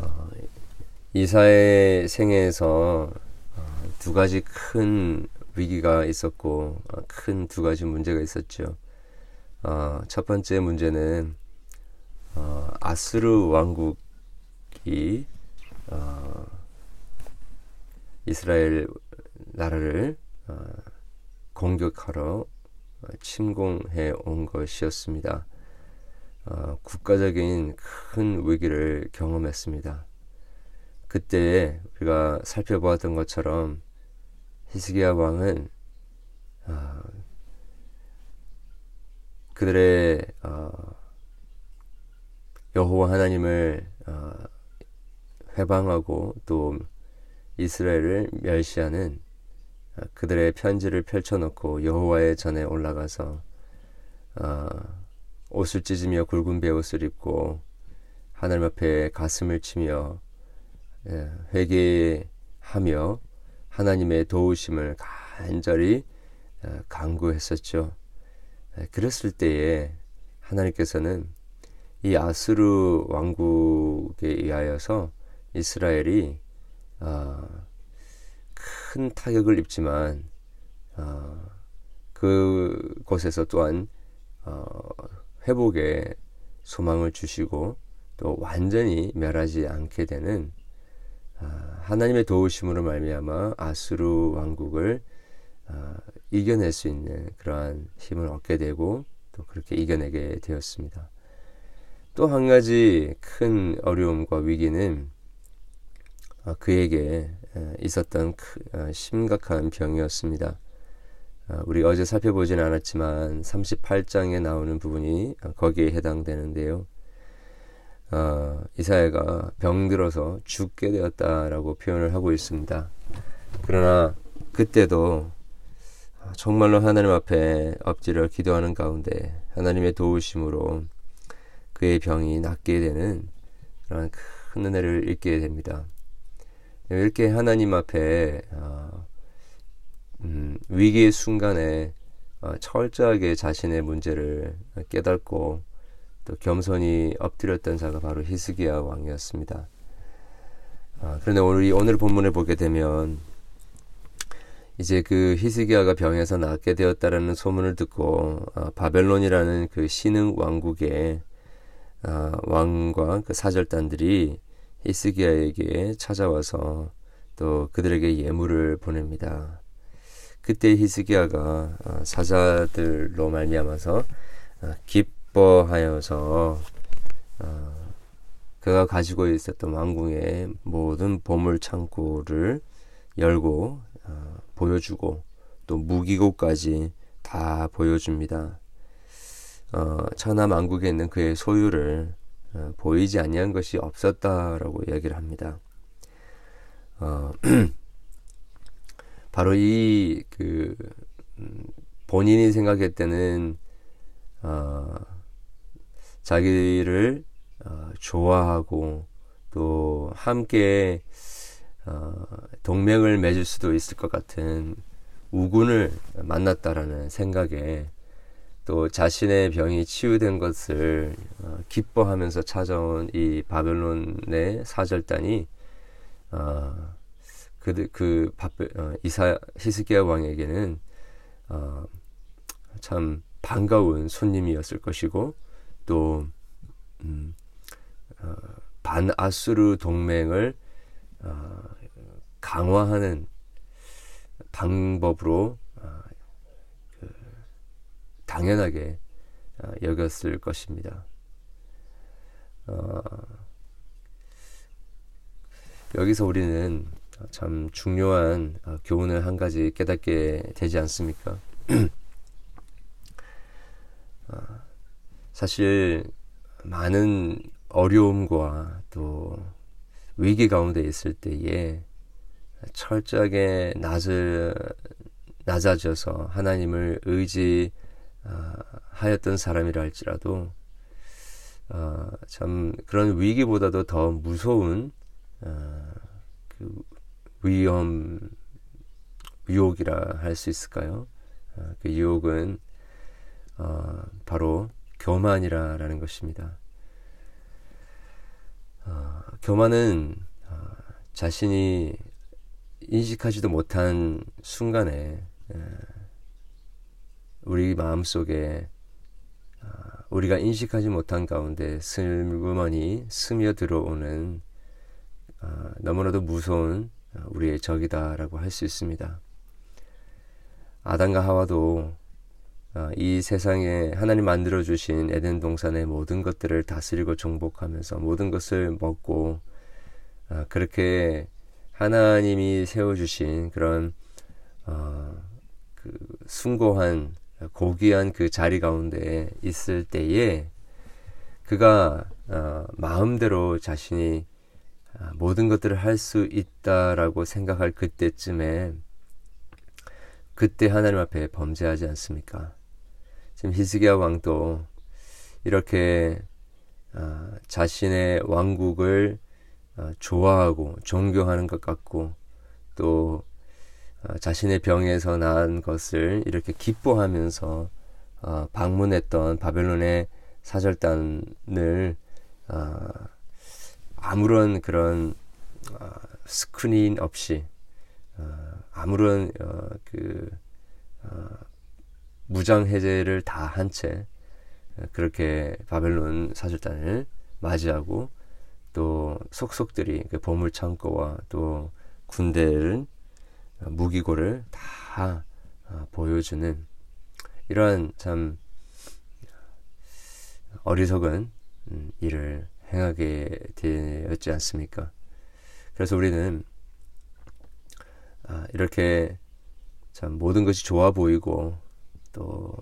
어, 이사의 생애에서 어, 두 가지 큰 위기가 있었고 어, 큰두 가지 문제가 있었죠. 어, 첫 번째 문제는 어, 아스르 왕국이 어, 이스라엘 나라를 어, 공격하러 침공해 온 것이었습니다. 어, 국가적인 큰 위기를 경험했습니다. 그때 우리가 살펴보았던 것처럼 히스기야 왕은 어, 그들의 어, 여호와 하나님을 어, 회방하고 또 이스라엘을 멸시하는 어, 그들의 편지를 펼쳐놓고 여호와의 전에 올라가서 어, 옷을 찢으며 굵은 베옷을 입고 하늘 앞에 가슴을 치며 예, 회개하며 하나님의 도우심을 간절히 어, 강구했었죠. 예, 그랬을 때에 하나님께서는 이 아스루 왕국에 의하여서 이스라엘이 어, 큰 타격을 입지만 어, 그곳에서 또한 어, 회복의 소망을 주시고 또 완전히 멸하지 않게 되는 아, 하나님의 도우심으로 말미암아 아수르 왕국을 아, 이겨낼 수 있는 그러한 힘을 얻게 되고 또 그렇게 이겨내게 되었습니다. 또 한 가지 큰 어려움과 위기는 아, 그에게 있었던 심각한 병이었습니다. 우리 어제 살펴보진 않았지만 38장에 나오는 부분이 거기에 해당되는데요. 어, 이사야가 병들어서 죽게 되었다라고 표현을 하고 있습니다. 그러나 그때도 정말로 하나님 앞에 엎드려 기도하는 가운데 하나님의 도우심으로 그의 병이 낫게 되는 그런 큰 은혜를 잊게 됩니다. 이렇게 하나님 앞에 어, 음, 위기의 순간에 어, 철저하게 자신의 문제를 깨닫고 또 겸손히 엎드렸던 자가 바로 히스기야 왕이었습니다. 아, 그런데 오늘 오늘 본문을 보게 되면 이제 그 히스기야가 병에서 낫게 되었다라는 소문을 듣고 아, 바벨론이라는 그 신흥 왕국의 아, 왕과 그 사절단들이 히스기야에게 찾아와서 또 그들에게 예물을 보냅니다. 그때 히스기야가 아, 사자들로 말미암아서 아, 기뻐하여서 어, 그가 가지고 있었던 왕궁의 모든 보물 창고를 열고 어, 보여주고 또 무기고까지 다 보여줍니다. 어, 천하 만국에 있는 그의 소유를 어, 보이지 아니한 것이 없었다라고 이야기를 합니다. 어, 바로 이그 음, 본인이 생각할 때는 어, 자기를 어, 좋아하고 또 함께 어, 동맹을 맺을 수도 있을 것 같은 우군을 만났다라는 생각에 또 자신의 병이 치유된 것을 어, 기뻐하면서 찾아온 이 바벨론의 사절단이 어, 그, 그 어, 이사 히스기야 왕에게는 어, 참 반가운 손님이었을 것이고 또 음, 어, 반아수르 동맹을 어, 강화하는 방법으로 어, 그, 당연하게 어, 여겼을 것입니다. 어, 여기서 우리는 참 중요한 어, 교훈을 한 가지 깨닫게 되지 않습니까? 어, 사실 많은 어려움과 또 위기 가운데 있을 때에 철저하게 낮을, 낮아져서 하나님을 의지하였던 사람이라 할지라도 어, 참 그런 위기보다도 더 무서운 어, 그 위험 유혹이라 할 수 있을까요? 어, 그 유혹은 어, 바로 교만이라라는 것입니다. 어, 교만은 자신이 인식하지도 못한 순간에 우리 마음 속에 우리가 인식하지 못한 가운데 슬그머니 스며 들어오는 너무나도 무서운 우리의 적이다라고 할 수 있습니다. 아담과 하와도 이 세상에 하나님 만들어 주신 에덴 동산의 모든 것들을 다스리고 정복하면서 모든 것을 먹고 그렇게 하나님이 세워 주신 그런 어, 그 숭고한 고귀한 그 자리 가운데 있을 때에 그가 어, 마음대로 자신이 아, 모든 것들을 할 수 있다라고 생각할 그때쯤에 그때 하나님 앞에 범죄하지 않습니까? 지금 히스기야 왕도 이렇게 어, 자신의 왕국을 어, 좋아하고 존경하는 것 같고 또 어, 자신의 병에서 나은 것을 이렇게 기뻐하면서 어, 방문했던 바벨론의 사절단을 어, 아무런 그런 어, 스크린 없이 어, 아무런 어, 그 어, 무장 해제를 다 한 채 그렇게 바벨론 사절단을 맞이하고 또 속속들이 그 보물 창고와 또 군대를 무기고를 다 어, 보여주는 이러한 참 어리석은 음, 일을 행하게 되었지 않습니까? 그래서 우리는 아, 이렇게 참 모든 것이 좋아 보이고 또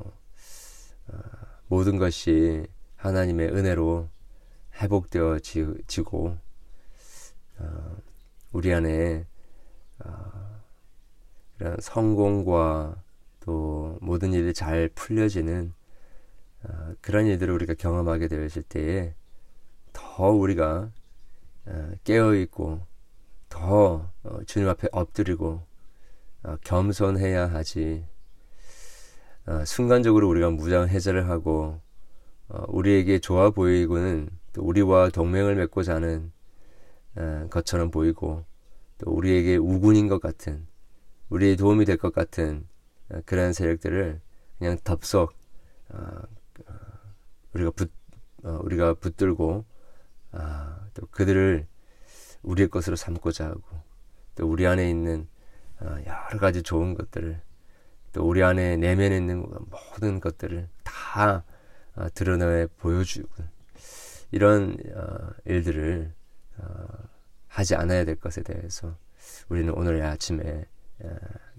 아, 모든 것이 하나님의 은혜로 회복되어지고 어, 우리 안에 이런 성공과 또 모든 일이 잘 풀려지는 어, 그런 일들을 우리가 경험하게 되었을 때에 더 우리가 어, 깨어 있고 더 어, 주님 앞에 엎드리고 어, 겸손해야 하지. 어, 순간적으로 우리가 무장 해제를 하고 어, 우리에게 좋아 보이고는 또 우리와 동맹을 맺고자 하는 어, 것처럼 보이고 또 우리에게 우군인 것 같은 우리의 도움이 될 것 같은 어, 그런 세력들을 그냥 덥석 우리가 붙 우리가 붙들고 아, 또 그들을 우리의 것으로 삼고자 하고 또 우리 안에 있는 여러 가지 좋은 것들을 또 우리 안에 내면에 있는 모든 것들을 다 드러내 보여주고 이런 일들을 하지 않아야 될 것에 대해서 우리는 오늘 아침에 어,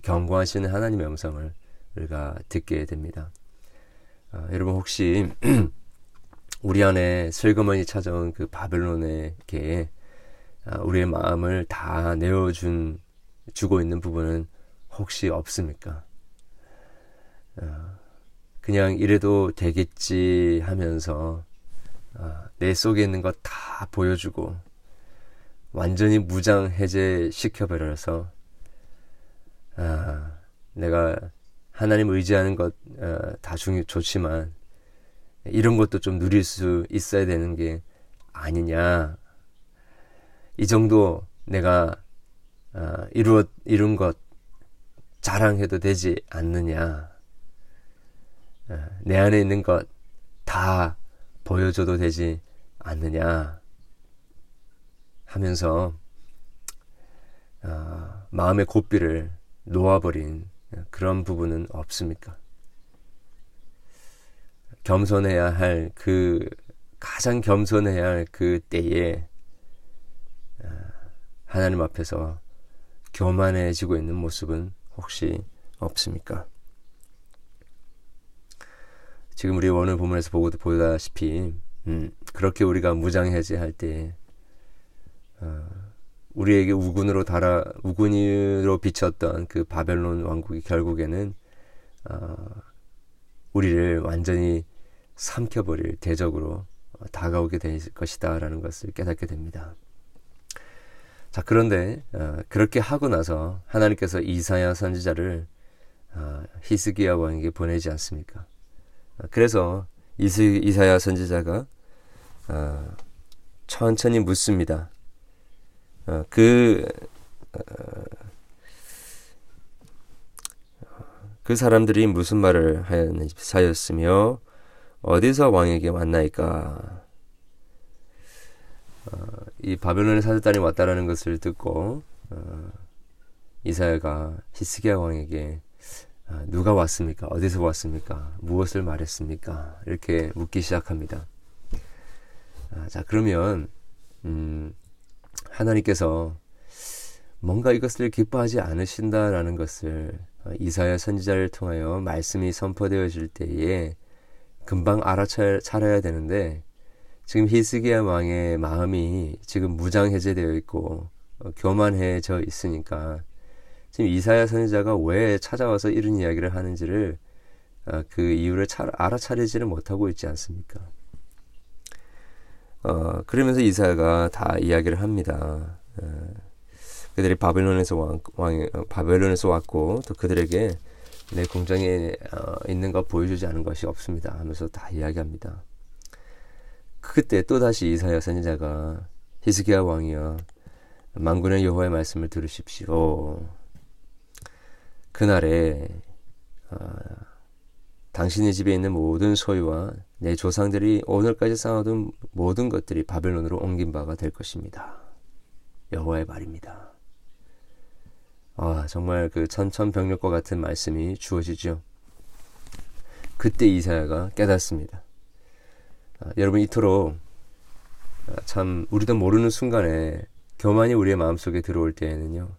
경고하시는 하나님의 음성을 우리가 듣게 됩니다. 어, 여러분 혹시 우리 안에 슬그머니 찾아온 그 바벨론에게 어, 우리의 마음을 다 내어준 주고 있는 부분은 혹시 없습니까? 어, 그냥 이래도 되겠지 하면서 어, 내 속에 있는 것 다 보여주고 완전히 무장 해제 시켜버려서 아, 내가 하나님 의지하는 것다 어, 중요 좋지만 이런 것도 좀 누릴 수 있어야 되는 게 아니냐. 이 정도 내가 어, 이루어 이룬 것 자랑해도 되지 않느냐. 어, 내 안에 있는 것 다 보여줘도 되지 않느냐. 하면서 어, 마음의 고삐를 놓아버린 그런 부분은 없습니까? 겸손해야 할 그 가장 겸손해야 할 그 때에 아, 하나님 앞에서 교만해지고 있는 모습은 혹시 없습니까? 지금 우리 오늘 본문에서 보고도 보다시피 음, 그렇게 우리가 무장해제할 때 어, 우리에게 우군으로 달아 우군으로 비쳤던 그 바벨론 왕국이 결국에는 어, 우리를 완전히 삼켜버릴 대적으로 어, 다가오게 될 것이다라는 것을 깨닫게 됩니다. 자 그런데 어, 그렇게 하고 나서 하나님께서 이사야 선지자를 어, 히스기야 왕에게 보내지 않습니까? 어, 그래서 이사야 선지자가 어, 천천히 묻습니다. 어, 그, 어, 그 사람들이 무슨 말을 하였으며 어디서 왕에게 왔나이까? 어, 이 바벨론의 사절단이 왔다라는 것을 듣고 어, 이사야가 히스기야 왕에게 아, 누가 왔습니까? 어디서 왔습니까? 무엇을 말했습니까? 이렇게 묻기 시작합니다. 아, 자 그러면 음, 하나님께서 뭔가 이것을 기뻐하지 않으신다라는 것을 어, 이사야 선지자를 통하여 말씀이 선포되어질 때에 금방 알아차려야 되는데 지금 히스기야 왕의 마음이 지금 무장해제되어 있고 어, 교만해져 있으니까 지금 이사야 선지자가 왜 찾아와서 이런 이야기를 하는지를 어, 그 이유를 차, 알아차리지를 못하고 있지 않습니까? 어, 그러면서 이사야가 다 이야기를 합니다. 어, 그들이 바벨론에서 왕, 왕 어, 바벨론에서 왔고 또 그들에게 내 공장에 어, 있는 거 보여주지 않은 것이 없습니다. 하면서 다 이야기합니다. 그때 또 다시 이사야 선지자가 히스기야 왕이여 만군의 여호와의 말씀을 들으십시오. 그날에 어, 당신의 집에 있는 모든 소유와 내 조상들이 오늘까지 쌓아둔 모든 것들이 바벨론으로 옮긴 바가 될 것입니다. 여호와의 말입니다. 아, 정말 그 천천병력과 같은 말씀이 주어지죠. 그때 이사야가 깨닫습니다. 아, 여러분 이토록 아, 참 우리도 모르는 순간에 교만이 우리의 마음속에 들어올 때에는요.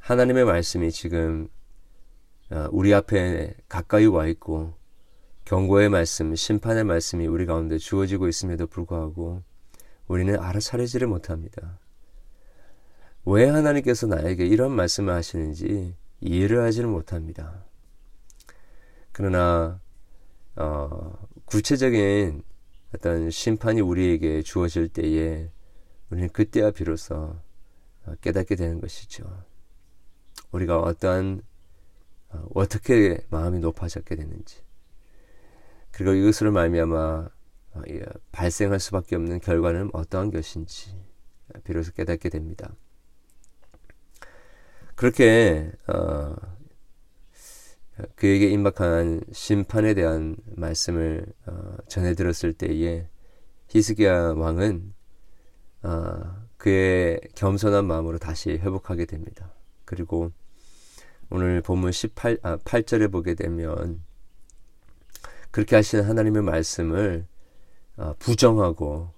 하나님의 말씀이 지금 아, 우리 앞에 가까이 와 있고 경고의 말씀, 심판의 말씀이 우리 가운데 주어지고 있음에도 불구하고 우리는 알아차리지를 못합니다. 왜 하나님께서 나에게 이런 말씀을 하시는지 이해를 하지는 못합니다. 그러나 어, 구체적인 어떤 심판이 우리에게 주어질 때에 우리는 그때야 비로소 깨닫게 되는 것이죠. 우리가 어떠한 어, 어떻게 마음이 높아졌게 되는지 그리고 이것으로 말미암아 어, 발생할 수밖에 없는 결과는 어떠한 것인지 비로소 깨닫게 됩니다. 그렇게 어, 그에게 임박한 심판에 대한 말씀을 어, 전해 들었을 때에 히스기야 왕은 어, 그의 겸손한 마음으로 다시 회복하게 됩니다. 그리고 오늘 본문 18, 아, 8절에 보게 되면 그렇게 하시는 하나님의 말씀을 어, 부정하고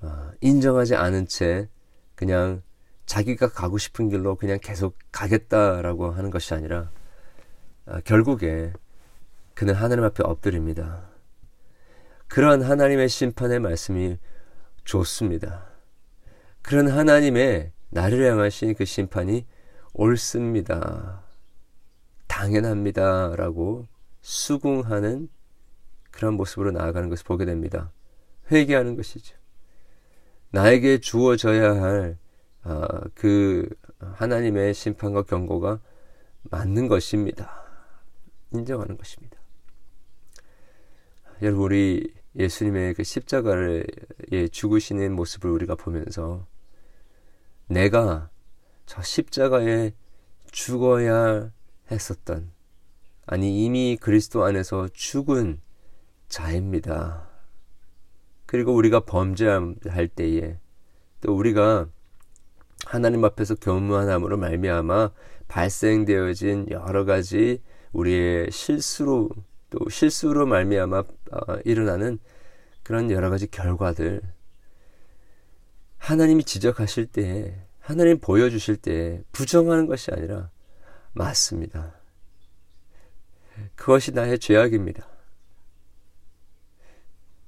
어, 인정하지 않은 채 그냥 자기가 가고 싶은 길로 그냥 계속 가겠다라고 하는 것이 아니라 아, 결국에 그는 하나님 앞에 엎드립니다. 그러한 하나님의 심판의 말씀이 좋습니다. 그런 하나님의 나를 향하신 그 심판이 옳습니다. 당연합니다. 라고 수긍하는 그런 모습으로 나아가는 것을 보게 됩니다. 회개하는 것이죠. 나에게 주어져야 할 어, 그 하나님의 심판과 경고가 맞는 것입니다. 인정하는 것입니다. 여러분 우리 예수님의 그 십자가를 예, 죽으시는 모습을 우리가 보면서 내가 저 십자가에 죽어야 했었던 아니 이미 그리스도 안에서 죽은 자입니다. 그리고 우리가 범죄할 때에 또 우리가 하나님 앞에서 교무함으로 말미암아 발생되어진 여러 가지 우리의 실수로 또 실수로 말미암아 어, 일어나는 그런 여러 가지 결과들 하나님이 지적하실 때 하나님 보여주실 때 부정하는 것이 아니라 맞습니다. 그것이 나의 죄악입니다.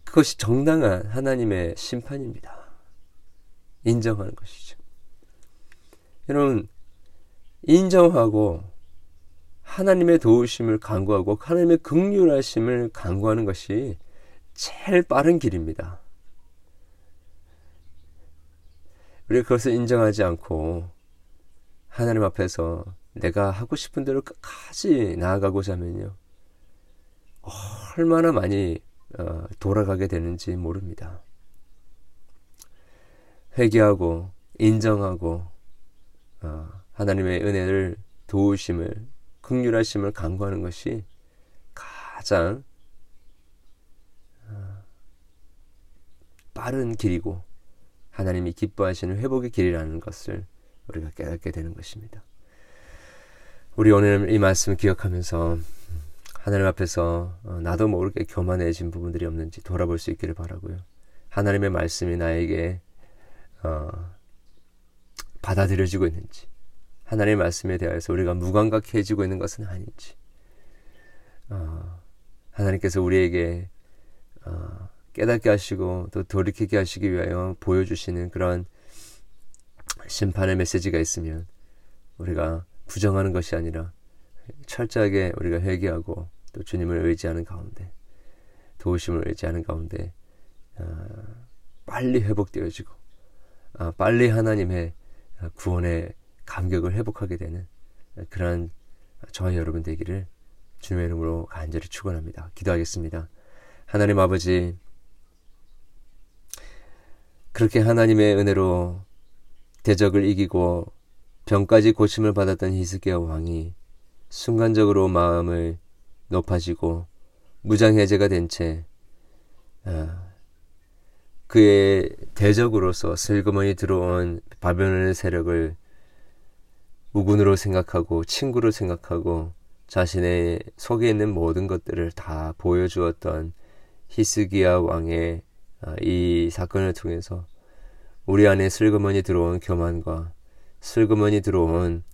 그것이 정당한 하나님의 심판입니다. 인정하는 것이죠. 여러분 인정하고 하나님의 도우심을 간구하고 하나님의 극률하심을 간구하는 것이 제일 빠른 길입니다. 우리가 그것을 인정하지 않고 하나님 앞에서 내가 하고 싶은 대로 끝까지 나아가고자 하면요. 얼마나 많이 어, 돌아가게 되는지 모릅니다. 회개하고 인정하고 어, 하나님의 은혜를 도우심을 극률하심을 강구하는 것이 가장 어, 빠른 길이고 하나님이 기뻐하시는 회복의 길이라는 것을 우리가 깨닫게 되는 것입니다. 우리 오늘 이 말씀 기억하면서 하나님 앞에서 어, 나도 모르게 교만해진 부분들이 없는지 돌아볼 수 있기를 바라고요. 하나님의 말씀이 나에게 어, 받아들여지고 있는지 하나님의 말씀에 대해서 우리가 무감각해지고 있는 것은 아닌지 어, 하나님께서 우리에게 어, 깨닫게 하시고 또 돌이키게 하시기 위하여 보여주시는 그런 심판의 메시지가 있으면 우리가 부정하는 것이 아니라 철저하게 우리가 회개하고 또 주님을 의지하는 가운데 도우심을 의지하는 가운데 어, 빨리 회복되어지고 어, 빨리 하나님의 구원의 감격을 회복하게 되는 그러한 저와 여러분 되기를 주님의 이름으로 간절히 축원합니다. 기도하겠습니다. 하나님 아버지 그렇게 하나님의 은혜로 대적을 이기고 병까지 고침을 받았던 히스기야 왕이 순간적으로 마음을 높아지고 무장해제가 된채 아, 그의 대적으로서 슬그머니 들어온 바벨론의 세력을 무군으로 생각하고 친구로 생각하고 자신의 속에 있는 모든 것들을 다 보여주었던 히스기야 왕의 아, 이 사건을 통해서 우리 안에 슬그머니 들어온 교만과 슬그머니 들어온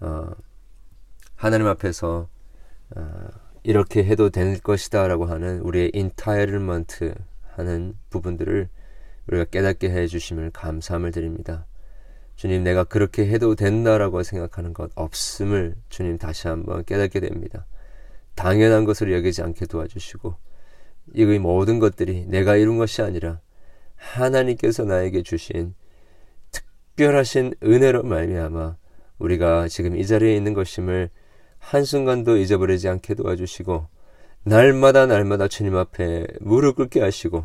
어, 하나님 앞에서 어, 이렇게 해도 될 것이다라고 하는 우리의 인타이르먼트 하는 부분들을 우리가 깨닫게 해 주심을 감사함을 드립니다. 주님 내가 그렇게 해도 된다라고 생각하는 것 없음을 주님 다시 한번 깨닫게 됩니다. 당연한 것을 여기지 않게 도와주시고 이 모든 것들이 내가 이룬 것이 아니라 하나님께서 나에게 주신 특별하신 은혜로 말미암아 우리가 지금 이 자리에 있는 것임을 한순간도 잊어버리지 않게 도와주시고 날마다 날마다 주님 앞에 무릎 꿇게 하시고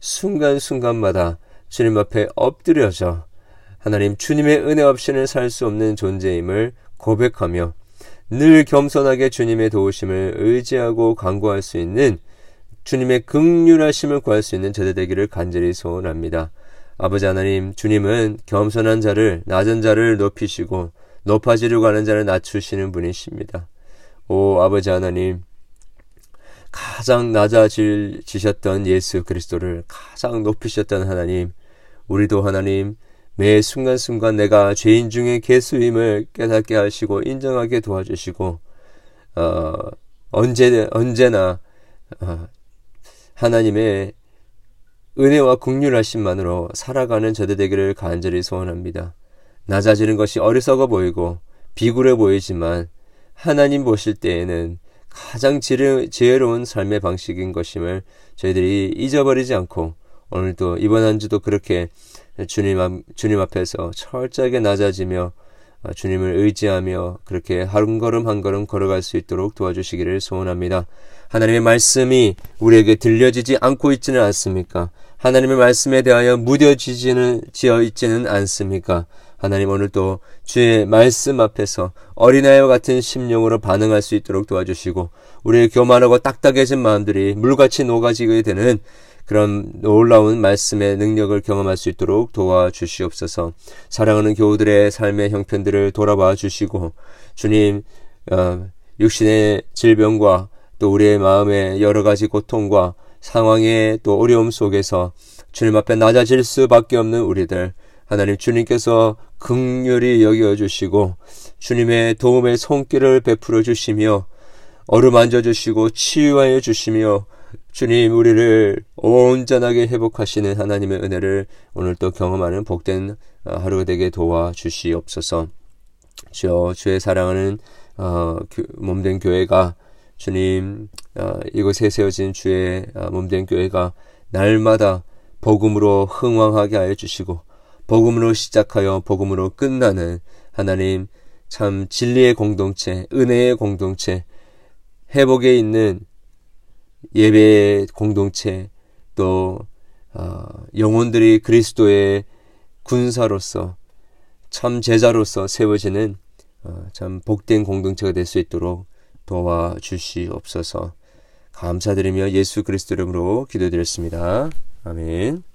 순간순간마다 주님 앞에 엎드려져 하나님 주님의 은혜 없이는 살 수 없는 존재임을 고백하며 늘 겸손하게 주님의 도우심을 의지하고 간구할 수 있는 주님의 극률하심을 구할 수 있는 저들 되기를 간절히 소원합니다. 아버지 하나님, 주님은 겸손한 자를 낮은 자를 높이시고 높아지려고 하는 자를 낮추시는 분이십니다. 오 아버지 하나님, 가장 낮아지셨던 예수 그리스도를 가장 높이셨던 하나님, 우리도 하나님 매 순간순간 내가 죄인 중에 개수임을 깨닫게 하시고 인정하게 도와주시고 어, 언제 언제나 어, 하나님의 은혜와 국률하심만으로 살아가는 저들 되기를 간절히 소원합니다. 낮아지는 것이 어리석어 보이고 비굴해 보이지만 하나님 보실 때에는 가장 지혜로운 삶의 방식인 것임을 저희들이 잊어버리지 않고 오늘도 이번 한 주도 그렇게 주님, 앞, 주님 앞에서 철저하게 낮아지며 어, 주님을 의지하며 그렇게 한 걸음 한 걸음 걸어갈 수 있도록 도와주시기를 소원합니다. 하나님의 말씀이 우리에게 들려지지 않고 있지는 않습니까? 하나님의 말씀에 대하여 무뎌지지는 지어 있지는 않습니까? 하나님 오늘도 주의 말씀 앞에서 어린아이와 같은 심령으로 반응할 수 있도록 도와주시고 우리의 교만하고 딱딱해진 마음들이 물같이 녹아지게 되는 그런 놀라운 말씀의 능력을 경험할 수 있도록 도와주시옵소서. 사랑하는 교우들의 삶의 형편들을 돌아봐 주시고 주님 어, 육신의 질병과 또 우리의 마음의 여러 가지 고통과 상황의 또 어려움 속에서 주님 앞에 낮아질 수밖에 없는 우리들 하나님 주님께서 극렬히 여겨 주시고 주님의 도움의 손길을 베풀어 주시며 어루만져 주시고 치유하여 주시며 주님 우리를 온전하게 회복하시는 하나님의 은혜를 오늘 또 경험하는 복된 하루가 되게 도와주시옵소서. 주여 주의 사랑하는 어, 몸된 교회가 주님 어, 이곳에 세워진 주의 어, 몸된 교회가 날마다 복음으로 흥왕하게 하여 주시고 복음으로 시작하여 복음으로 끝나는 하나님 참 진리의 공동체, 은혜의 공동체, 회복에 있는 예배의 공동체, 또 어, 영혼들이 그리스도의 군사로서 참 제자로서 세워지는 어, 참 복된 공동체가 될 수 있도록 도와 주시옵소서. 감사드리며 예수 그리스도 이름으로 기도드렸습니다. 아멘.